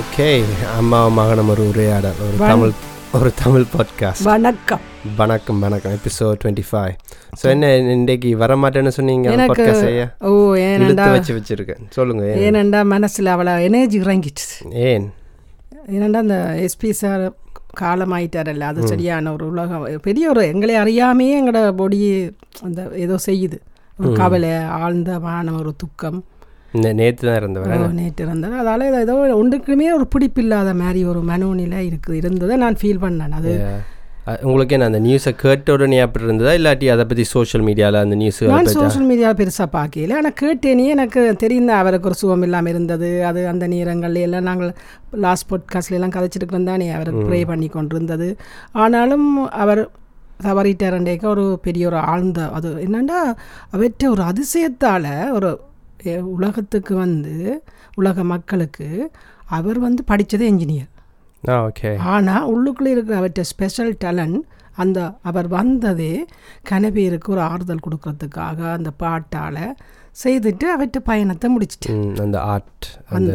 Okay அம்மா மகனம் ஒரு உரையாடல் ஒரு தமிழ் ஒரு தமிழ் பாட்காஸ்ட் வணக்கம். வணக்கம் வணக்கம். எபிசோட் டுவெண்ட்டி ஃபைவ் ஸோ என்ன இன்னைக்கு வர மாட்டேன்னு சொன்னீங்க எனக்கு ஓ ஏனண்டா இழுத்து வச்சு வச்சிருக்கேன். சொல்லுங்க ஏன்? ஏனண்டா மனசில் அவளை எனர்ஜி இறங்கிட்டு ஏன்? ஏனண்டா அந்த எஸ்பி சார் காலமாயிட்டாரல்ல அது சரியான ஒரு உலகம். பெரிய ஒரு எங்களை அறியாமையே எங்களோட பொடி அந்த ஏதோ செய்யுது. ஒரு கவலை ஆழ்ந்தமான ஒரு துக்கம். நே- நேத்து தான் இருந்தவர் நேற்று இருந்தது அதால் ஏதோ ஒன்றுக்குமே ஒரு பிடிப்பில்லாத மாதிரி ஒரு மனோநிலை இருக்குது இருந்ததை நான் ஃபீல் பண்ணேன். அது உங்களுக்கு என்ன அந்த நியூஸை கேட்ட உடனே அப்படி இருந்ததா? இல்லாட்டி அதை பற்றி சோஷியல் மீடியாவில் அந்த நியூஸ் நான் சோஷியல் மீடியாவில் பெருசாக பார்க்கல. ஆனால் கேட்டேனே எனக்கு தெரியும் அவருக்கு ஒரு சுகம் இல்லாமல் இருந்தது. அது அந்த நேரங்கள்ல எல்லாம் நாங்கள் லாஸ்ட் பாட்காஸ்ட்ல எல்லாம் கதைச்சிருக்கிறோம் தானே. அவருக்கு ப்ரே பண்ணி கொண்டிருந்தது. ஆனாலும் அவர் தவறிட்டாரண்டேக்க ஒரு பெரிய ஒரு ஆழ்ந்த அது என்னண்டா அவற்றை ஒரு அதிசயத்தால் ஒரு உலகத்துக்கு வந்து உலக மக்களுக்கு அவர் வந்து படித்தது என்ஜினியர் ஓகே. ஆனால் உள்ளுக்குள்ளே இருக்கிற அவற்றை ஸ்பெஷல் டேலண்ட் அந்த அவர் வந்ததே கனவேருக்கு ஒரு ஆறுதல் கொடுக்கறதுக்காக அந்த பாட்டால் செய்துட்டு அவற்றை பயணத்தை முடிச்சிட்டு. அந்த ஆர்ட் அந்த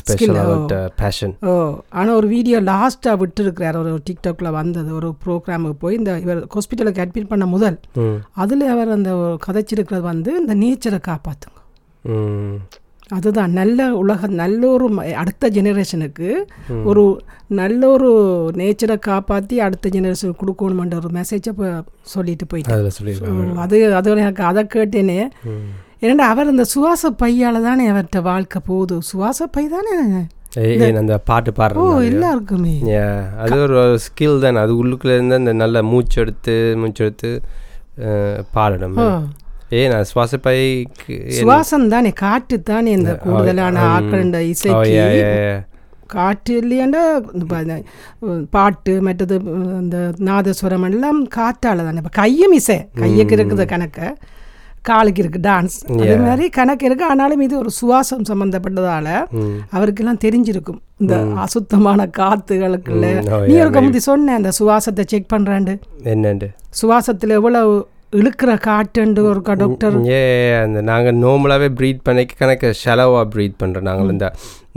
ஸ்பெஷல் அவர்கிட்ட ஓ. ஆனால் ஒரு வீடியோ லாஸ்ட்டாக விட்டுருக்கிறார். ஒரு டிக்டாக்ல வந்தது ஒரு ப்ரோக்ராமுக்கு போய் இந்த இவர் ஹாஸ்பிட்டலுக்கு அட்மிட் பண்ண முதல். அதில் அவர் அந்த கதைச்சிருக்கிறது வந்து இந்த நேச்சரை காப்பாற்றுங்க அதுதான். நல்ல உலக நல்ல ஒரு அடுத்த ஜெனரேஷனுக்கு ஒரு நல்ல ஒரு நேச்சரை காப்பாற்றி அடுத்த ஜெனரேஷனுக்கு கொடுக்கணுமென்ற ஒரு மெசேஜை இப்போ சொல்லிட்டு ஓ, அது அது எனக்கு அதை கேட்டேனே. ஏன்னா அவர் இந்த சுவாச பையால் தானே அவர்கிட்ட வாழ்க்கை போகுது? சுவாச பை தானே? அந்த பாட்டு ஓ பாடுறது எல்லாருக்குமே. Yeah, அது ஒரு ஸ்கில் தானே. அது உள்ளுக்குள்ள இருந்து அந்த நல்ல மூச்செடுத்து மூச்செடுத்து பாடணும். ஏன் நான் சுவாசப்பைக்கு சுவாசம் தானே காற்று தானே இந்த கூடுதலான ஓ இசைக்கு. காற்று இல்லையாண்டா பாட்டு மற்றது இந்த நாதஸ்வரம் எல்லாம் காற்றால தானே. இப்போ கையும் இசை கையுக்கு இருக்குது கணக்கு காலுக்கு இருக்கு டான்ஸ். அதே மாதிரி கணக்கு இருக்கு ஆனாலும் இது ஒரு சுவாசம் சம்பந்தப்பட்டதால ம். அவருக்கெல்லாம் தெரிஞ்சிருக்கும். இந்த அசுத்தமான காத்துகளுக்குள்ள. நீ ஒரு கமுதி சொன்ன அந்த சுவாசத்தை செக் பண்றாண்டு. என்னண்டு? சுவாசத்துல எவ்வளவு இழுக்கிற காட்டுண்டு ஒரு டாக்டர் ஏ அந்த நாங்கள் நார்மலாகவே ப்ரீத் பண்ணிக்க கணக்கு ஷலவாக ப்ரீத் பண்ணுறோம் நாங்கள் இந்த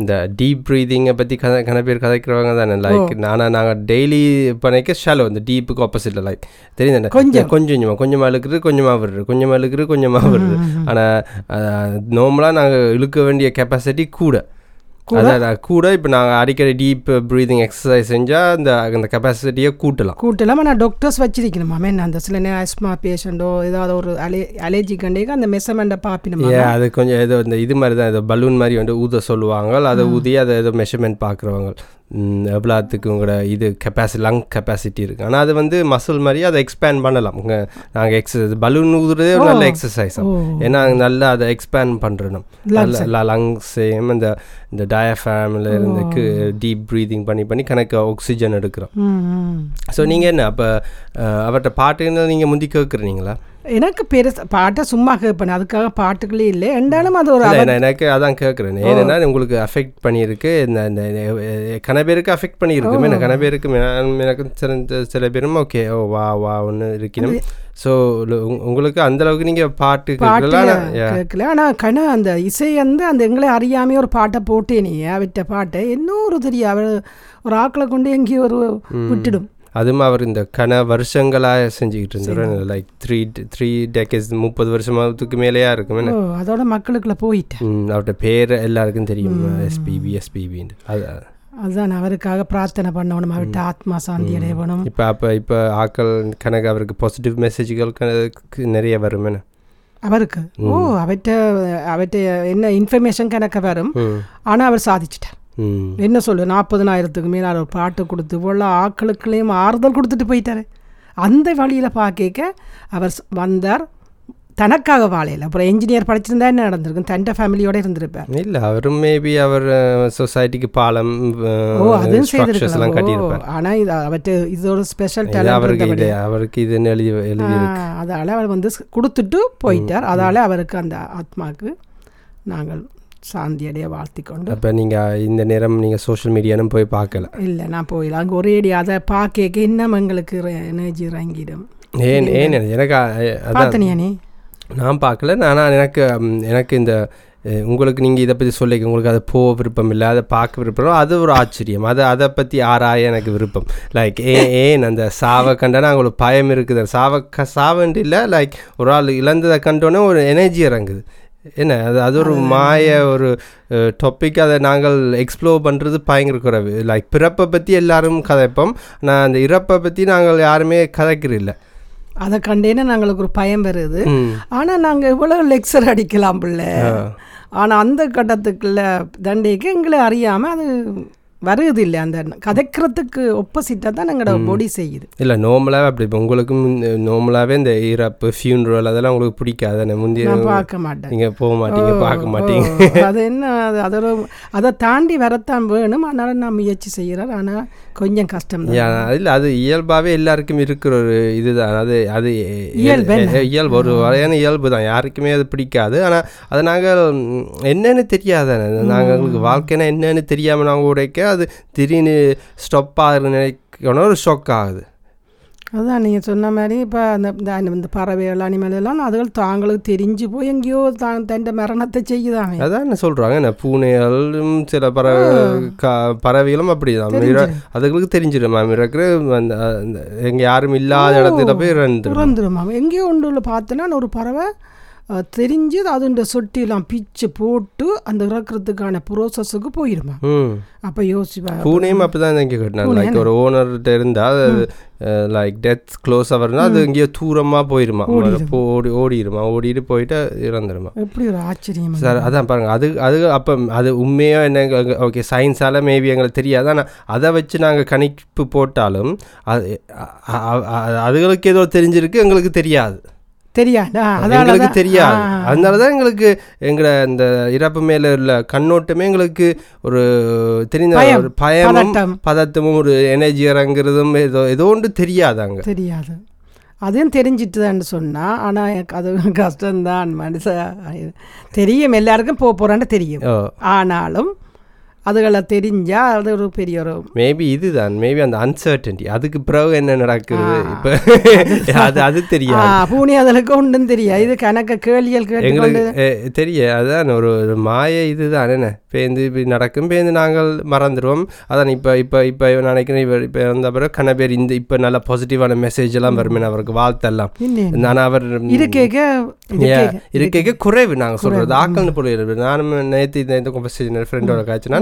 இந்த டீப் ப்ரீதிங்கை பற்றி கதை பேர் கதைக்கிறவங்க தானே. லைக் ஆனால் நாங்கள் டெய்லி பண்ணிக்க ஷலோ இந்த டீப்புக்கு ஆப்போசிட்டில் லைக் தெரியுது கொஞ்சம். கொஞ்சம் கொஞ்சமாக கொஞ்சமாக இழுக்கிறது கொஞ்சமாக விடுறது கொஞ்சமாக இழுக்கிறது கொஞ்சமாக விடுறது. ஆனால் நார்மலாக நாங்கள் இழுக்க வேண்டிய கெப்பாசிட்டி கூட. அதான் கூட இப்போ நாங்கள் அடிக்கடி டீப் ப்ரீதிங் எக்ஸசைஸ் செஞ்சால் அந்த அந்த கெப்பாசிட்டியை கூட்டலாம். கூட்டலாம். நான் டாக்டர்ஸ் வச்சிருக்கணுமா? என்ன அந்த சில நேரம் ஆஸ்மா பேஷண்ட்டோ ஏதாவது ஒரு அலே அலர்ஜி கண்டேக்கு அந்த மெஷர்மெண்ட்டை பார்ப்பினுமா ஏ அது கொஞ்சம் ஏதோ இந்த இது மாதிரி தான் ஏதோ பலூன் மாதிரி வந்து ஊத சொல்லுவாங்க. அதை ஊதி அதை ஏதோ மெஷர்மெண்ட் பார்க்குறவங்க எவ்வளோத்துக்கு உங்களோட இது கெப்பாசிட்டி லங் கெப்பாசிட்டி இருக்குது ஆனால் அது வந்து மசில் மாதிரி அதை எக்ஸ்பேண்ட் பண்ணலாம். நாங்கள் எக்ஸசைஸ் பலூன் ஊதுறதே ஒரு நல்ல எக்ஸசைஸ் ஏன்னா நல்லா அதை எக்ஸ்பேண்ட் பண்ணுறோம் நல்ல லங்ஸையும் இந்த இந்த டயஃபேமில் இருந்து டீப் ப்ரீதிங் பண்ணி பண்ணி கணக்கு ஆக்சிஜன் எடுக்கிறோம். ஸோ நீங்கள் என்ன அப்போ அவர்கிட்ட பாட்டுன்னு நீங்கள் முந்தி கேட்குறீங்களா எனக்கு பெருசு பாட்டை சும்மா கேட்பேன். அதுக்காக பாட்டுகளே இல்லை. என்றாலும் அது ஒரு நான் எனக்கு அதான் கேட்குறேன். ஏன்னா உங்களுக்கு அஃபெக்ட் பண்ணியிருக்கு. இந்த கன பேருக்கு அஃபெக்ட் பண்ணியிருக்கு என்ன கன பேருக்கு மே- எனக்கு சில சில பேரும் ஓகே ஓ வா வா ஒன்று இருக்கணும் ஸோ உங்களுக்கு அந்த அளவுக்கு நீங்கள் பாட்டு கேட்கல. ஆனால் கன அந்த இசை வந்து அந்த எங்களை அறியாமே ஒரு பாட்டை போட்டேனே அவற்ற பாட்டை. இன்னொரு தெரியும். அவர் ஒரு ஆக்களை கொண்டு எங்கேயோ ஒரு விட்டுடும். அதுவும் அவர் இந்த கன வருஷங்களாக செஞ்சுக்கிட்டு இருந்தார் லைக் த்ரீ த்ரீ டெக்கேஸ் முப்பது வருஷமாவதுக்கு மேலேயா இருக்கும் அதோட மக்களுக்குள்ள போயிட்டேன். அவர்கிட்ட பேர் எல்லாருக்கும் தெரியும். எஸ்பிபி எஸ்பிபின்னு அது அதுதான் அவருக்காக பிரார்த்தனை பண்ணணும்? அவர்கிட்ட ஆத்மா சாந்தி அடையணும். இப்போ அப்போ இப்போ ஆக்கள் கணக்கு அவருக்கு பாசிட்டிவ் மெசேஜ்கள் நிறைய வரும் என்ன? அவருக்கு? ஓ அவற்ற அவற்ற என்ன இன்ஃபர்மேஷன் கணக்க வரும்? ஆனால் அவர் சாதிச்சிட்டார். என்ன சொல்லு நாற்பதனாயிரத்துக்கு மேலே ஒரு பாட்டு கொடுத்து இவ்வளோ ஆக்களுக்குள்ளேயும் ஆறுதல் கொடுத்துட்டு போயிட்டாரு. அந்த வழியில் பார்க்க அவர் வந்தார். தனக்காக வாழையில் அப்புறம் என்ஜினியர் படிச்சிருந்தா என்ன நடந்திருக்கும்? தண்ட ஃபேமிலியோட இருந்திருப்பார். இல்லை அவரும் மேபி அவர் சொசைட்டிக்கு பாலம் ஓ அதுவும் செய்திருக்கலாம் ஆனால் இது அவற்ற இதோட ஸ்பெஷல் இது அவருக்கு இது அவருக்கு இதுன்னு எழுதி எழுதி அதால் அவர் வந்து கொடுத்துட்டு போயிட்டார். அதால் அவருக்கு அந்த ஆத்மாக்கு நாங்கள் சாந்தியடைய வாழ்த்தி கொண்டு அப்போ நீங்கள் இந்த நேரம் நீங்கள் சோஷியல் மீடியானும் போய் பார்க்கல. இல்லை நான் போயிடலாம் அங்கே ஒரேடி அதை பார்க்க இன்னும் எங்களுக்கு எனர்ஜி இறங்கிடும். ஏன் ஏன் எனக்கு அ- அதான். பார்த்தனியா நீ? நான் பார்க்கல. ஆனால் எனக்கு எனக்கு இந்த உங்களுக்கு நீங்கள் இதை பற்றி சொல்லிக்க உங்களுக்கு அதை போக விருப்பம் இல்லை அதை பார்க்க விருப்பம் அது ஒரு ஆச்சரியம். அதை அதை பற்றி ஆராய எனக்கு விருப்பம். லைக் ஏன் ஏன் அந்த சாவை கண்டனா அவங்களுக்கு பயம் இருக்குது. சாவை க சாவன்ட்டு இல்லை லைக் ஒரு ஆள் இழந்ததை கண்டோன்னே ஒரு எனர்ஜி இறங்குது. என்ன அது அது ஒரு மாய ஒரு டாபிக் அதை நாங்கள் எக்ஸ்ப்ளோர் பண்ணுறது பயங்கர குறைவு. லைக் பிறப்பை பற்றி எல்லாரும் கதைப்போம். ஆனால் அந்த இறப்பை பற்றி நாங்கள் யாருமே கதைக்கிறதில்ல. அதை கண்டேன்னு நாங்களுக்கு ஒரு பயம் வருது. ஆனால் நாங்கள் எவ்வளோ லெக்சர் அடிக்கலாம் பிள்ளை. ஆனால் அந்த கட்டத்துக்குள்ள தண்டைக்கு எங்களை அறியாமல் அது வருது இல்லை அந்த கதைக்கிறதுக்கு ஒப்போசிட்டாக தான் எங்களோட பொடி செய்யுது. இல்லை நார்மலாகவே அப்படி இப்போ உங்களுக்கும் நார்மலாகவே இந்த இறப்பு ஃபியூனரல் அதெல்லாம் உங்களுக்கு பிடிக்காது முந்தைய பார்க்க மாட்டேன். நீங்கள் போக மாட்டீங்க பார்க்க மாட்டீங்க. அது என்ன அது அதோட அதை தாண்டி வரத்தான் வேணும். அதனால நான் முயற்சி செய்கிறேன் ஆனால் கொஞ்சம் கஷ்டம் இல்லை அது இயல்பாகவே எல்லாருக்கும் இருக்கிற ஒரு இதுதான். அது அது இயல்பு இயல்பு ஒரு வகையான இயல்பு தான். யாருக்குமே அது பிடிக்காது. ஆனால் அதை நாங்கள் என்னன்னு தெரியாதானே? நாங்கள் எங்களுக்கு வாழ்க்கைனா என்னன்னு தெரியாமல் நாங்கள் உடைக்க அது திடீர்னு ஸ்டாப் ஆகுது நினைக்கணும் ஒரு ஷாக் ஆகுது. அதான் நீங்கள் சொன்ன மாதிரி இப்போ அந்த இந்த- பறவைகள் அனிமல் எல்லாம் அதுகள் தாங்களுக்கு தெரிஞ்சு போய் எங்கேயோ தான் தன் மரணத்தை செய்யுதாமே. அதான் என்ன சொல்கிறாங்க என்ன பூனைகளும் சில பறவை பறவைகளும் அப்படி தான் அதுகளுக்கு தெரிஞ்சிடும். மேம் இருக்கிற அந்த எங்கே யாரும் இல்லாத இடத்துல போய் இறந்துடும். துறந்துருமா எங்கேயோ ஒன்றுல பார்த்தேன்னா ஒரு பறவை தெரிஞ்சு அதுண்ட சொட்டிலாம் பிச்சு போட்டு அந்த இறக்குறதுக்கான ப்ரோசஸுக்கு போயிருமா? அப்போ யோசிப்பா பூனையும் அப்படி தான் இங்கே கட்டினாங்க. லைக் ஒரு ஓனர்கிட்ட இருந்தால் லைக் டெத் க்ளோஸ் ஆகிறதுனா அது எங்கேயோ தூரமாக போயிருமா? ஓடி ஓடிடுமா ஓடிட்டு போயிட்டு இறந்துருமா? எப்படி ஒரு ஆச்சரியம் சார் அதான் பாருங்க. அது அது அப்போ அது உண்மையாக என்ன ஓகே சயின்ஸால் மேபி எங்களுக்கு தெரியாது. ஆனால் அதை வச்சு நாங்கள் கணிப்பு போட்டாலும் அது அதுகளுக்கு ஏதோ தெரிஞ்சிருக்கு எங்களுக்கு தெரியாது. தெரியாதா. எங்களுக்கு தெரியாது. அதனால தான் எங்களுக்கு எங்களை இந்த இறப்பு மேலே உள்ள கண்ணோட்டமே எங்களுக்கு ஒரு தெரிந்த ஒரு பயமும். பதட்டமும் ஒரு எனர்ஜி இறங்குறதும் ஏதோ ஏதோ ஒன்று தெரியாதாங்க தெரியாது. அதையும் தெரிஞ்சிட்டுதான்னு சொன்னால் ஆனால் எனக்கு அது கஷ்டம்தான். மனுஷ தெரியும். எல்லாருக்கும் போக போகிறான்னு தெரியும். ஆனாலும் அதுகளை தெரிஞ்சால் அது ஒரு பெரிய ஒரு மேபி இதுதான். மேபி அந்த அன்சர்டன்டி அதுக்கு பிறகு என்ன நடக்குது இப்போ அது அது தெரியாது. பூனி அதற்கு ஒன்றும் தெரியாது. இது கணக்க கேள்விகள் எங்களுக்கு தெரிய அதான் ஒரு ஒரு மாய இதுதான். என்ன? பேருந்து இப்படி நடக்கும். பேருந்து நாங்கள் மறந்துடுவோம். அதான் இப்போ இப்போ இப்போ நினைக்கிறேன் இவர் இப்போ வந்த பிறகு கன பேர் இந்த இப்போ நல்ல பாசிட்டிவான மெசேஜ் எல்லாம் வருமே. அவருக்கு வாழ்த்தெல்லாம் நான் அவர் கேட்க இருக்கேக்க குறைவு நாங்கள் சொல்கிறது ஆக்கள்னு போல நானும் நேற்று இந்த இந்த ஃப்ரெண்டோட காய்ச்சினா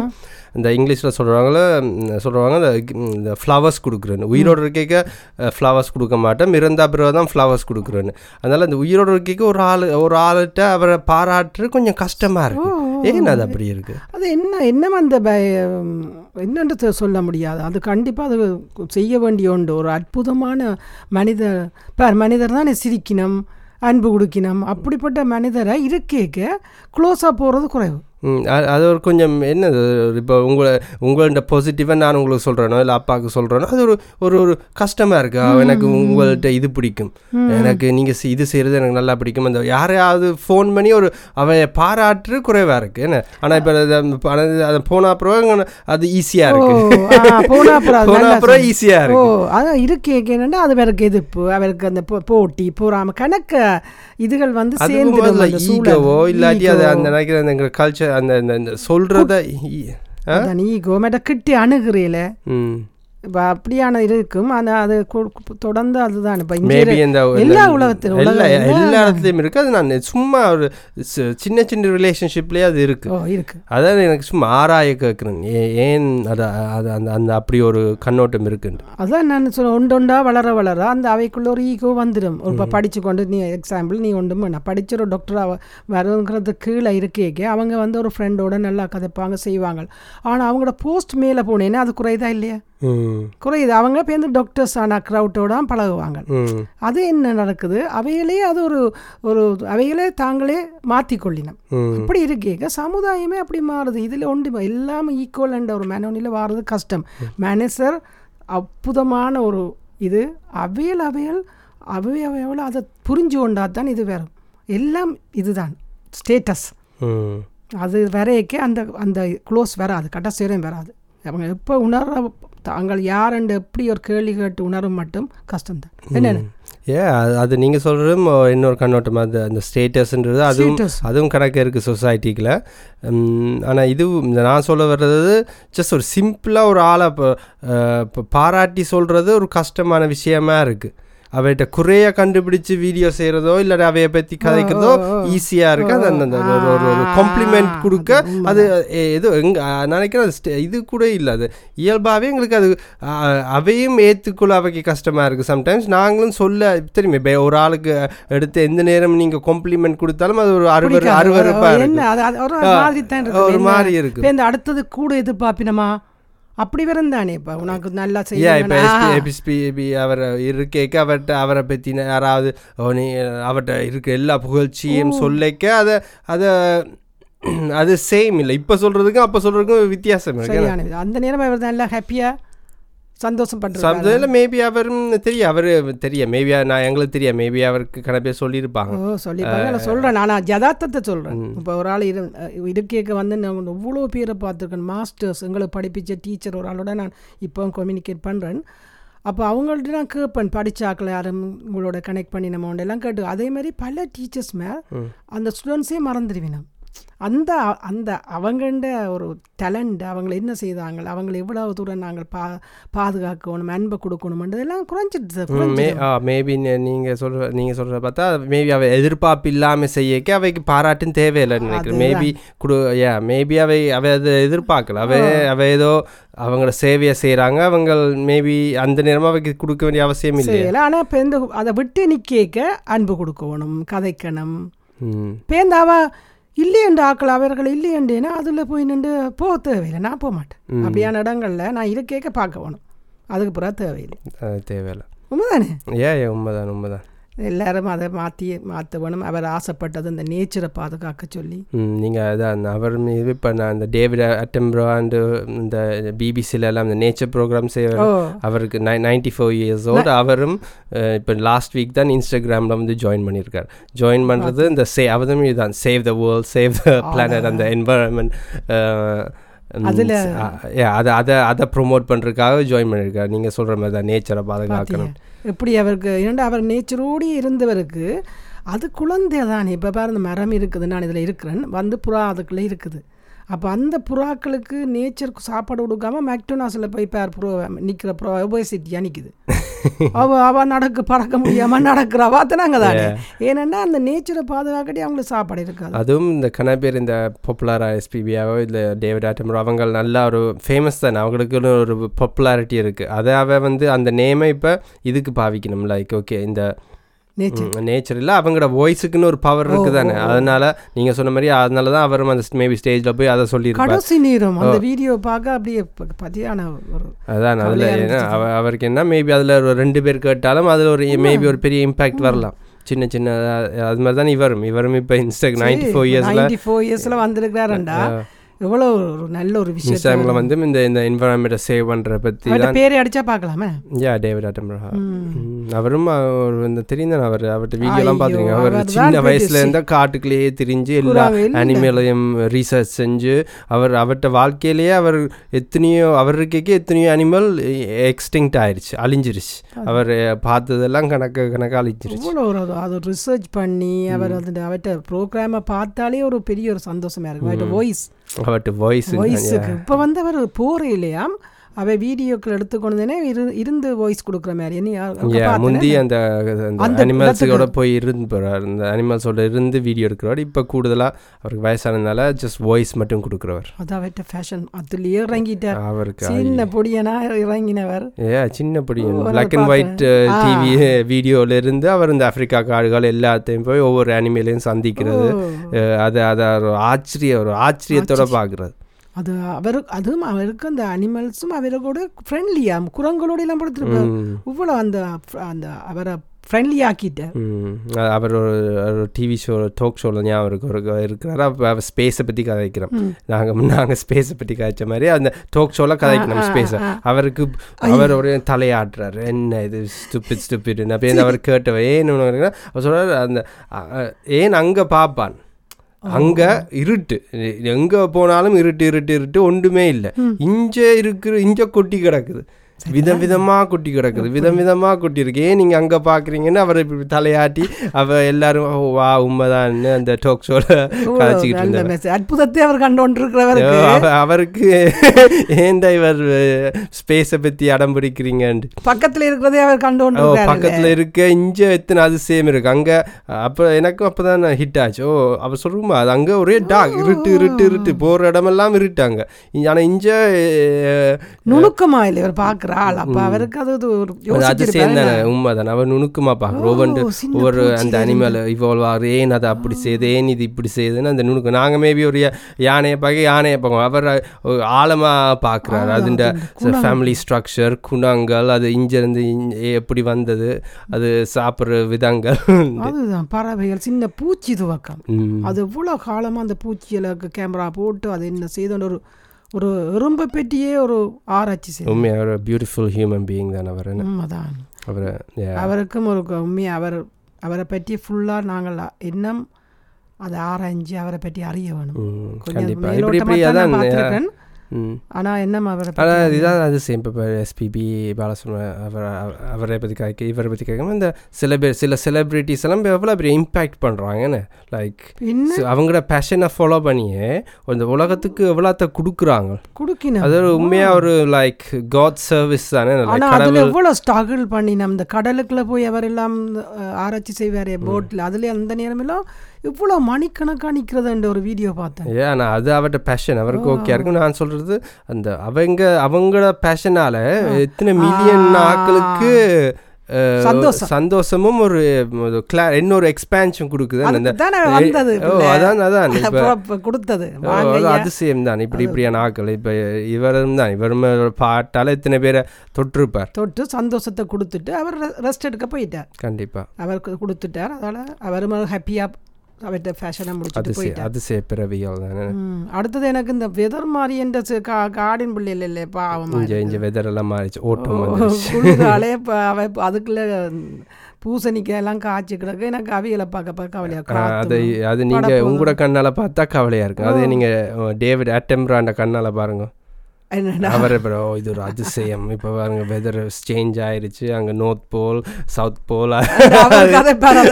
இந்த இங்கிலீஷில் சொல்கிறாங்கள சொல்கிறாங்க இந்த இந்த ஃப்ளவர்ஸ் கொடுக்குறேன்னு. உயிரோடு இருக்கைக்க ஃப்ளவர்ஸ் கொடுக்க மாட்டேன். இறந்தா பிறகு தான் ஃப்ளவர்ஸ் கொடுக்குறேன்னு. அதனால் இந்த உயிரோடு இருக்கைக்க ஒரு ஆள் ஒரு ஆள்கிட்ட அவரை பாராட்டுறது கொஞ்சம் கஷ்டமாக இருக்கு. ஏன் அது அப்படி இருக்கு? அது என்ன என்ன அந்த என்னன்றது சொல்ல முடியாது. அது கண்டிப்பாக அது செய்ய வேண்டிய ஒன்று. ஒரு அற்புதமான மனிதர் பார் மனிதர் தானே சிரிக்கணும் அன்பு கொடுக்கணும் அப்படிப்பட்ட மனிதரை இருக்கேக்க க்ளோஸாக போகிறது குறைவு. அது ஒரு கொஞ்சம் என்னது இப்போ உங்களை உங்கள்கிட்ட பாசிட்டிவாக நான் உங்களுக்கு சொல்கிறேனோ இல்லை அப்பாவுக்கு சொல்கிறேனோ அது ஒரு ஒரு ஒரு கஷ்டமாக இருக்கு. எனக்கு உங்கள்கிட்ட இது பிடிக்கும். எனக்கு நீங்கள் இது செய்கிறது எனக்கு நல்லா பிடிக்கும். அந்த யாரையாவது ஃபோன் பண்ணி ஒரு அவன் பாராட்டு குறைவாக இருக்குது என்ன? ஆனால் இப்போ அதை போன அப்புறம் அது ஈஸியாக ஓ இருக்கு. ஆ, போனா அப்புறம் போன அப்புறம். ஈஸியாக ஓ இருக்கு. அதான் இருக்கேக்க என்னன்னா அது அவருக்கு எதிர்ப்பு அவருக்கு அந்த போட்டி பொறாம கணக்க இதுகள் வந்து சூழல். ஈகவோ இல்லாட்டி அது. அந்த நினைக்கிற அந்த கல்ச்சர் அந்த இந்த- இந்த சொல்கிறத அதான் ஈகோ மேட்ட கிட்டி அணுகிறீல. ம். இப்போ அப்படியான இருக்கும். ஆனால் அது தொடர்ந்து அதுதான். இப்போ மேபி இங்கே இந்த எல்லா உலகத்திலும் எல்லா எல்லா இடத்துலையும் இருக்கு. அது நான் சும்மா ஒரு சின்ன சின்ன ரிலேஷன்ஷிப்லேயே அது இருக்கு. ஓ இருக்கு. அதான் எனக்கு சும்மா ஆராய கேட்குறேன் ஏன் அது அது அந்த அந்த அப்படி ஒரு கண்ணோட்டம் இருக்குன்னு அதான் நான் சொல்ல ஒண்டொண்டா வளர வளர அந்த அவைக்குள்ள ஒரு ஈகோ வந்துடும் ஒரு இப்போ படித்து கொண்டு நீ எக்ஸாம்பிள் நீ ஒன்றும் நான் படிச்ச ஒரு டாக்டராக வருங்கிறது கீழே இருக்கேக்கே அவங்க வந்து ஒரு ஃப்ரெண்டோட நல்லா கதைப்பாங்க செய்வாங்க. ஆனால் அவங்களோட போஸ்ட் மேலே போனேன்னா அது குறையுதா இல்லையா? குறையுது அவங்க பேருந்து டாக்டர்ஸ் ஆனால் க்ரௌட்டோட பழகுவாங்க. அது என்ன நடக்குது? அவைகளே அது ஒரு ஒரு அவைகளே தாங்களே மாற்றிக்கொள்ளினம் ம். அப்படி இருக்கேங்க. சமுதாயமே அப்படி மாறுது. இதில் ஒன்று எல்லாமே ஈக்குவல் என்ற ஒரு மனநிலை வாடுறது கஷ்டம். மனுஷர் அற்புதமான ஒரு இது. அவையல் அவையல் அவை அவையவள் அதை புரிஞ்சு கொண்டா தான் இது வரும். எல்லாம் இதுதான். ஸ்டேட்டஸ் அது வரையக்கே அந்த அந்த க்ளோஸ் வராது. கடைசி வரையும் வராது. அவங்க எப்போ உணர தாங்கள் யார் என்று எப்படி ஒரு கேள்வி கேட்டு உணரும் மட்டும் கஷ்டம்தான். என்னென்ன? ஏ அது அது நீங்கள் சொல்கிறதும் இன்னொரு கண்ணோட்டம். அது அந்த ஸ்டேட்டஸ்ன்றது அதுவும் Status. அதுவும் கணக்கு இருக்குது சொசைட்டிக்குள்ள ஆனால் இது இந்த நான் சொல்ல வர்றது ஜஸ்ட் ஒரு சிம்பிளாக ஒரு ஆளை பாராட்டி சொல்கிறது ஒரு கஷ்டமான விஷயமா இருக்குது அவர்கிட்ட குறைய கண்டுபிடிச்சு வீடியோ செய்கிறதோ இல்லை அவைய பற்றி கதைக்கிறதோ ஈஸியாக இருக்குது அது அந்த அந்த ஒரு காம்ப்ளிமெண்ட் கொடுக்க அது எ- ஏதோ எங்க நான் நினைக்கிறேன் இது கூட இல்லை அது இயல்பாகவே எங்களுக்கு அது அவையும் ஏற்றுக்கொள்ள அவைக்கு கஷ்டமாக இருக்குது சம்டைம்ஸ் நாங்களும் சொல்ல தெரியுமே இப்ப ஒரு ஆளுக்கு எடுத்து எந்த நேரம் நீங்கள் காம்ப்ளிமெண்ட் கொடுத்தாலும் அது ஒரு. அருவருப்பாக என்ன இருக்கு ஒரு மாதிரி இருக்கு இருக்கு இந்த அடுத்தது கூட எதிர்பார்ப்பினமா அப்படி வரந்தானே இப்ப? உனக்கு நல்லா ஏன் இப்போ செய்ய எபிஸ்பி அவர் இருக்கேக்க அவர்கிட்ட அவரை பற்றின யாராவது நீ அவர்கிட்ட இருக்க எல்லா புகழ்ச்சியும் சொல்லிக்க அதை அதை அது சேம் இல்லை. இப்போ சொல்கிறதுக்கும் அப்போ சொல்கிறதுக்கும் வித்தியாசம் இருக்கு அந்த நேரம் அவர் நல்லா ஹாப்பியா சந்தோஷம் சம்தில் மேபி அவரும் தெரியும். அவர் தெரியும். மேபி நான் எங்களுக்கு தெரியும். மேபி அவருக்கு கணப்பே சொல்லியிருப்பாங்க. ஓ சொல்லிப்பாங்க நான் சொல்கிறேன் நான் யதார்த்தத்தை சொல்கிறேன் இப்போ ஒரு ஆள் இரு இருக்கேக்க வந்து நான் இவ்வளோ பேரை பார்த்துருக்கேன். மாஸ்டர்ஸ் எங்களுக்கு படிப்பிச்ச டீச்சர் ஒரு ஆளோட நான் இப்போ கம்யூனிகேட் பண்ணுறேன் அப்போ அவங்கள்ட்ட நான் கேட்பேன். படிச்சாக்கள் யாரும் உங்களோட கனெக்ட் பண்ணி நம்ம எல்லாம் கேட்டு. அதே மாதிரி பல டீச்சர்ஸ் மேல் அந்த ஸ்டூடெண்ட்ஸே மறந்துடுவினோம் அந்த அந்த அவங்கண்ட ஒரு டேலண்ட் அவங்களை என்ன செய்தாங்க அவங்களை எவ்வளவு தூரம் நாங்கள் பா பாதுகாக்கணும் அன்பை கொடுக்கணுமென்றதெல்லாம் குறைஞ்சிட்டு மே ஆ மேபி நீங்கள் சொல்கிற நீங்கள் சொல்கிற பார்த்தா மேபி அவ எதிர்பார்ப்பு இல்லாமல் செய்யக்க அவைக்கு பாராட்டும் தேவையில்லைன்னு நினைக்கிறேன். மேபி குடு ஏ மேபி அவை அவை அதை எதிர்பார்க்கல. அவை அவை ஏதோ அவங்கள சேவையை செய்கிறாங்க அவங்க மேபி அந்த நேரமாக அவைக்கு கொடுக்க வேண்டிய அவசியம் இல்லை ஆனால் இப்போ இந்த அதை விட்டு நிற்க அன்பு கொடுக்கணும் கதைக்கணும். பேந்தாவா இல்லையண்டு ஆக்கள் அவர்கள் இல்லையண்டேன்னா அதில் போய் நின்று போக தேவையில்லை. நான் போக மாட்டேன். அப்படியான இடங்கள்ல நான் இருக்கேக்க பார்க்க வேணும் அதுக்கு பிறகு தேவையில்லை. தேவையில்லை. உண்மைதானே? ஏ உண்மைதான் உண்மைதான். எல்லாரும் அதை மாற்றி மாற்ற வேணும் அவர் ஆசைப்பட்டது இந்த நேச்சரை பாதுகாக்க சொல்லி. நீங்கள் அதான் அவர் மீது இப்போ நான் இந்த டேவிட் அட்டம்ப்ராண்டு இந்த பிபிசியில் எல்லாம் இந்த நேச்சர் ப்ரோக்ராம் ஓ. அவருக்கு நை நைன்டி ஃபோர் இயர்ஸ் ஓல்டு அவரும் இப்போ லாஸ்ட் வீக் தான் இன்ஸ்டாகிராமில் வந்து ஜாயின் பண்ணியிருக்கார் ஜாயின் பண்ணுறது இந்த சே அவதும் இதுதான். Save the world save the planet அந்த என்வரன்மெண்ட் அதுல- அதை அதை அதை ப்ரொமோட் பண்ணுறதுக்காக ஜாயின் பண்ணியிருக்கார் நீங்கள் சொல்கிற மாதிரி தான் நேச்சரை பாதுகாக்கணும். எப்படி அவருக்கு இரண்டு அவர் நேச்சரோடு இருந்தவருக்கு அது குழந்தை தானே இப்போ பாரு இந்த மரம் இருக்குது நான் இதில் இருக்கிறேன். வந்து புறா அதுக்குள்ளே இருக்குது. அப்போ அந்த புறாக்களுக்கு நேச்சருக்கு சாப்பாடு கொடுக்காம மெக்டோனாஸில் போய் பேர் புறா நிற்கிற புறா ஒபேசிட்டியாக நிற்குது அவ அவ நடக்க பறக்க முடியாமல் நடக்கிற. வாத்தனாங்க தானே. ஏனென்னா அந்த நேச்சரை பாதுகாக்கட்டி அவங்களுக்கு சாப்பாடு இருக்காது. அதுவும் இந்த கன பேர் இந்த பாப்புலராக எஸ்பிபியாவோ இல்லை டேவிட் ஆட்டமரோ அவங்க நல்லா ஒரு ஃபேமஸ் தானே. அவங்களுக்குன்னு ஒரு பாப்புலாரிட்டி இருக்குது அதை அவ வந்து அந்த நேமை இப்போ இதுக்கு பாவிக்கணும். லைக் ஓகே இந்த நேச்சர் இல்லை அவங்களோட வாய்ஸுக்குன்னு ஒரு பவர் இருக்குது தானே அதனால நீங்கள் சொன்ன மாதிரி அதனால தான் அவரும் அந்த மேபி ஸ்டேஜில் போய் அதை சொல்லியிருப்பார். கடைசி நேரம் அந்த வீடியோ பார்க்க அப்படியே பதியான ஒரு அதான் அதில் அவருக்கு என்ன மேபி அதில் ஒரு ரெண்டு பேர் கேட்டாலும் அதில் ஒரு மேபி ஒரு பெரிய இம்பாக்ட் வரலாம். சின்ன சின்ன அது மாதிரி தான் இவரும். இவரும் இப்போ இன்ஸ்டா நைன்டி ஃபோர் இயர்ஸில் நைன்டி ஃபோர் இயர்ஸில் வந்திருக்கிறாருண்டா எவ்வளோ ஒரு நல்ல ஒரு விஷயம் இன்ஸ்டாகிராமில் வந்து இந்த இந்த என்வரான்மெண்ட்டை சேவ் பண்ணுற பற்றி பேரே அடிச்சா பார்க்கலாமே? யா டேவிட் ஆட்டம்ரஹா அவரும் அவர் இந்த தெரியும் தானே அவர். அவர்கிட்ட வீடியோலாம் பார்த்துருங்க அவர் சின்ன வயசுல இருந்தால் காட்டுக்குள்ளேயே திரிஞ்சு எல்லா. அனிமலையும் ரீசர்ச் செஞ்சு அவர் அவர்கிட்ட வாழ்க்கையிலேயே அவர் எத்தனையோ அவர் இருக்கே எத்தனையோ அனிமல் எக்ஸ்டிங்க்ட் ஆயிடுச்சு அழிஞ்சிருச்சு. அவர் பார்த்ததெல்லாம் கணக்கு கணக்கு அழிஞ்சிருச்சு ஒரு அது- ரிசர்ச் பண்ணி அவர் அது அவர்கிட்ட ப்ரோக்ராமை பார்த்தாலே ஒரு பெரிய ஒரு சந்தோஷமா இருக்கும் வாய்ஸ் அவர்கிட்ட வாய்ஸ் இப்போ வந்து அவர் போகிற இல்லையாம் அவ வீடியோக்கள் எடுத்துக்கொண்டேனே இரு இருந்து வாய்ஸ் கொடுக்குற மாதிரி. என்ன. முந்தி அந்த அந்த அந்த அனிமல்ஸோட போய் இருந்து போகிறார் இந்த அனிமல்ஸோட இருந்து வீடியோ எடுக்கிறவர். இப்போ கூடுதலாக அவருக்கு வயசானதுனால ஜஸ்ட் வாய்ஸ் மட்டும் கொடுக்குறவர். அது அவர்கிட்ட ஃபேஷன் அதுலேயே இறங்கிட்டார். அவருக்கு சின்ன பொடியனா இறங்கினவர். ஏ சின்ன படியும் ஓ, பிளாக் அண்ட் ஒயிட். டிவி வீடியோல இருந்து அவர் இந்த ஆப்பிரிக்கா காடுகள் எல்லாத்தையும் போய் ஒவ்வொரு அனிமலையும் சந்திக்கிறது. அஹ் அதை அதை ஒரு ஆச்சரிய ஒரு ஆச்சரியத்தோட பார்க்குறது. அது அவரு அதுவும் அவருக்கு அந்த அனிமல்ஸும் அவரை கூட ஃப்ரெண்ட்லியா குரங்களோட எல்லாம் படுத்துருப்பார். இவ்வளோ அந்த அந்த அவரை ஃப்ரெண்ட்லி ஆக்கிட்டார் அவர் ஒரு டிவி ஷோ டோக் ஷோவில் ஞாபகம் இருக்கு. ஒரு இருக்கிறாரு. அவர் ஸ்பேஸை பற்றி கதைக்கிறோம். நாங்கள் நாங்கள் ஸ்பேஸை பற்றி கதைச்ச மாதிரி அந்த டோக் ஷோவில் கதைக்கணும் ஸ்பேஸை அவருக்கு அவர் ஒரு தலையாடுறாரு என்ன இது? ஸ்டூப்பிட் ஸ்டூப்பிட் அப்போ அவர் கேட்டவ ஏன்னு அவர் சொல்கிறார் அந்த ஏன் அங்கே பார்ப்பான் அங்க இருட்டு. எங்க போனாலும் இருட்டு இருட்டு இருட்டு ஒன்றுமே இல்லை. இஞ்ச இருக்கிற இஞ்ச கொட்டி கிடக்குது. விதம் விதமாக குட்டி கிடக்குது. விதம் விதமாக குட்டி இருக்கு ஏன் நீங்கள் அங்கே பார்க்குறீங்கன்னு அவர் இப்படி தலையாட்டி அவ எல்லாரும் "ஓ, வா உண்மைதான்னு அந்த டோக் ஷோவில் கதைச்சிக்கிட்டு இருந்தார். அற்புதத்தை அவர் கண்டு கொண்டிருக்கிறவருக்கு அவ- அவருக்கு ஏன்டா இவர் ஸ்பேஸை பற்றி அடம் பிடிக்கிறீங்கன்ட்டு. பக்கத்துல இருக்கிறதே அவர் கண்டு ஓ கொண்டிருக்கிறாரு பக்கத்தில் இருக்க இங்கே எத்தனை அதிசயம் இருக்கு. அங்கே அப்போ எனக்கும் அப்போ தான் ஹிட் ஆச்சு. ஓ அவர் சொல்லுமா அது அங்கே ஒரே டாக் இருட்டு இருட்டு இருட்டு போகிற இடமெல்லாம் இருட்டாங்க. ஆனால் இங்கே நுணுக்கமா இல்லை இவர் பார்க்குற ஆள் அப்ப அவருக்கு அது ஒரு அது அதிசயம் தானே யோசிச்சிருப்பாரு. உண்மை தானே அவர் நுணுக்கமாக பார்க்குறோம் ஒவ்வொன்று ஒவ்வொரு அந்த. அனிமல் இவால்வ் ஆகுது. ஏன் அதை அப்படி செய்யுது? ஏன் இது இப்படி செய்யுதுன்னு அந்த நுணுக்கம். நாங்கள் மேபி ஒரு யானையை பார்க்க யானையை பார்க்கோம் அவர் ஒரு ஆழமாக பார்க்குறாரு. ஆ, அதுண்ட. ஃபேமிலி ஸ்ட்ரக்சர் குணங்கள். அது இங்கிருந்து இங்க எப்படி வந்தது? அது சாப்பிட்ற விதங்கள். அதுதான் பறவைகள் சின்ன பூச்சி துவக்கம். அது இவ்வளோ காலமாக அந்த பூச்சிகளுக்கு கேமரா போட்டு அது என்ன செய்தோன்னு ஒரு ஒரு எறும்பை பற்றியே ஒரு ஆராய்ச்சி செய்யும் உண்மையாக ஒரு பியூட்டிஃபுல் ஹியூமன் பீயிங் தான் அவர் உண்மைதான். அவர். அவருக்கும் ஒரு உண்மையா அவர் அவரை பற்றி ஃபுல்லாக நாங்கள் இன்னும் அதை ஆராய்ஞ்சு அவரை பற்றி அறிய வேணும். ம், கொஞ்சம் கண்டிப்பாக இப்படி இப்படி மேலோட்டமாக தான் அதான் நான் பார்த்திருக்கேன். ம் ஆனா என்ன அவரை ஆனால் இதுதான் அது சேம் இப்போ எஸ்பிபி பாலசுப்ரமணியம் அவர் அவ- அவரை பற்றி கேட்க இவரை பற்றி கேட்காம இந்த சில பேர் சில செலிப்ரிட்டிஸ் எல்லாம் எவ்வளோ பெரிய இம்பேக்ட் பண்ணுறாங்கன்னு லைக் அவங்களோட பேஷனை ஃபாலோ பண்ணியே இந்த உலகத்துக்கு எவ்வளோத்த கொடுக்குறாங்க குடுக்கின அது உண்மையாக ஒரு லைக் காட் சர்வீஸ் தானே அதுல எவ்வளவு ஸ்ட்ரகிள் பண்ணி நம்ம இந்த கடலுக்குள்ள போய் அவர் எல்லாம் ஆராய்ச்சி செய்வாரே போட்ல அதுல அந்த நேரமெல்லாம் இவ்வளவு மணிக்கணக்கா நிக்கிறதுன்ற ஒரு வீடியோ பார்த்தேன் ஏன் அது அவர்கிட்ட பேஷன் அவருக்கு ஓகே இருக்கும் நான் சொல்கிறது அந்த அவங்க அவங்களோட பேஷனால எத்தனை மில்லியன் சந்தோஷம். சந்தோஷமும் ஒரு இன்னொரு எக்ஸ்பேன்ஷன் கொடுக்குது. அதான் அதான். கொடுத்தது. அதிசயம் தான். இப்படி இப்படியான ஆட்கள் இப்போ இவரும் தான். இவரும் பாட்டால இத்தனை பேரை தொட்டிருப்பார் தொட்டு சந்தோஷத்தை கொடுத்துட்டு அவர் ரெஸ்ட் எடுக்க போயிட்டார். கண்டிப்பா. அவருக்கு கொடுத்துட்டார். அதனால அவரும் ஹாப்பியா அவர்கிட்ட ஃபேஷனை முடிச்சுட்டு போயிட்டார் அதிசய பிறவிகள் தானே. அடுத்தது எனக்கு இந்த வெதர் மாதிரி என்ற காடின் பிள்ளைகள் இல்லை பாவமா இங்கே வெதர் எல்லாம் மாறிச்சு ஓட்டம் குளிராலே இப்போ அவ அதுக்குள்ள பூசணிக்காய் எல்லாம் காய்ச்சி கிடக்கு எனக்கு அவியலை பார்க்க பார்க்க கவலையா ஆ, அது அது நீங்க படப்போகுது. உங்களோட கண்ணால பார்த்தா கவலையா இருக்கும் அதே நீங்க டேவிட் அட்டெம்ப்ராண்ட கண்ணால பாருங்க என்னடா அவர் ஓ, இது ஒரு அதிசயம். இப்போ பாருங்க வெதர் சேஞ்ச் ஆயிருச்சு. அங்க நோர்த் போல் சவுத் போல் பாரு.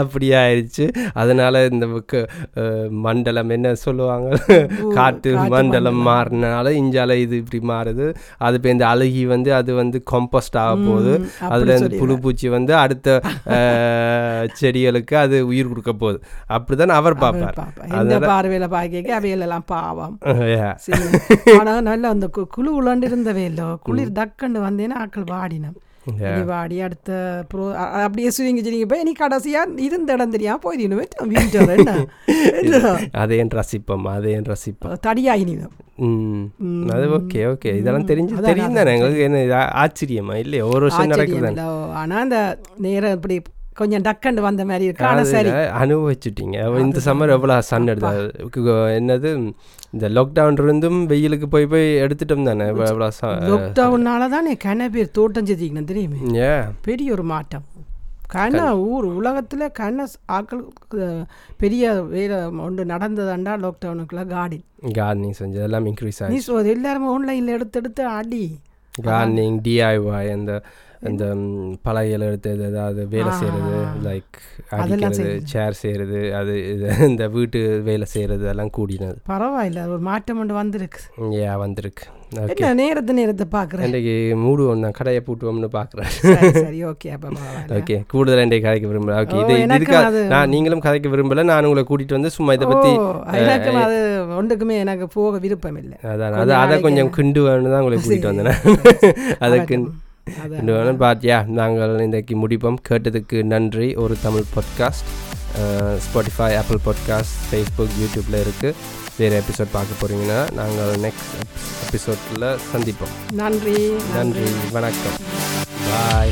அப்படி ஆயிடுச்சு அதனால இந்த மண்டலம் என்ன சொல்லுவாங்க? காட்டு மண்டலம் மாறினால இஞ்சால இது இப்படி மாறுது. அது இப்போ இந்த அழுகி வந்து அது வந்து கம்போஸ்ட் ஆக போகுது. அதுல இந்த புழு பூச்சி வந்து அடுத்த செடிகளுக்கு அது உயிர் கொடுக்க போகுது. அப்படிதான் அவர் பார்ப்பார். பார்வையில பாக்க அவையில எல்லாம் பாவம். நல்ல அந்த குழு இல்லை. குளிர் டக்குன்னு வந்தேன்னா ஆக்கள் வாடினோம். வாடி அடுத்த ப்ரோ அப்படியே சுவிங்க சரிங்க போய் நீ கடைசியா இருந்த இடம் தெரியாம போயிடணும் வீட்டு என்ன? என்ன? அதையும் ரசிப்போம்? அதையும் ரசிப்போம்? தடியாயினிடும் ம். அது ஓகே ஓகே. இதெல்லாம் தெரிஞ்சு தெரியும் தானே எங்களுக்கு என்ன ஆச்சரியமா? இல்லையா? ஒரு வருஷம் நடக்குது ஆச்சரியம் இல்லை. ஆனா அந்த நேரம் இப்படி கொஞ்சம் டக்கண்டு வந்த மாதிரி இருக்கு. ஆனா சரி. அனுபவிச்சுட்டீங்க. இந்த சம்மர் எவ்வளோ சன் எடுத்தா? என்னது? இந்த லாக்டவுன் இருந்தும் வெயிலுக்கு போய் போய் எடுத்துட்டோம் தானே. எவ்வளோ லாக்டவுன்னால தானே கன பேர் தோட்டம் செஞ்சிக்கணும் தெரியுமே? பெரிய ஒரு மாட்டம் கன ஊர் உலகத்தில் கன ஆக்கள் பெரிய வேலை ஒன்று நடந்ததாண்டா லாக்டவுனுக்குள்ள கார்டன் கார்டனிங் செஞ்சு எல்லாம் இன்க்ரீஸ் ஆகி எல்லாருமே ஆன்லைனில் எடுத்து எடுத்து அடி. கார்டனிங் டிஐஒய் அந்த அந்த ம், பலகையில் எடுத்து இது ஏதாவது வேலை செய்கிறது லைக் அடிக்கிறது சேர் செய்கிறது அது இந்த வீட்டு வேலை செய்கிறது எல்லாம் கூடினது. பரவாயில்ல ஒரு மாற்றம் ஒன்று வந்திருக்கு. ஏ வந்திருக்கு. என்ன நேரத்தை நேரத்தை பார்க்குறேன்? இன்றைக்கு மூடுவோம் நான் கடையை பூட்டுவோம்னு பார்க்குறேன் சரி ஓகே அப்போ ஓகே கூடுதல் இன்றைக்கு கதைக்க விரும்பல. ஓகே இது அது- நான் நீங்களும் கதைக்க விரும்பல நான் உங்களை கூட்டிட்டு வந்து சும்மா இதை பற்றி எனக்கும் அது ஒன்றுக்குமே எனக்கு போக விருப்பம் இல்லை அதான் அதை அதை கொஞ்சம் கிண்டு வேணும் தான் உங்களை கூட்டிட்டு வந்தேன். அதை கிண்டு அதான். கிண்டு வேணும் பட் யா நாங்கள் இன்றைக்கு முடிப்போம். கேட்டதுக்கு நன்றி. ஒரு Tamil podcast Spotify Apple podcast Facebook யூடியூப்பில் இருக்குது வேறு எபிசோட் பார்க்க போகிறீங்கன்னா நாங்கள் நெக்ஸ்ட் எபிசோடில் சந்திப்போம். நன்றி நன்றி. வணக்கம். பாய்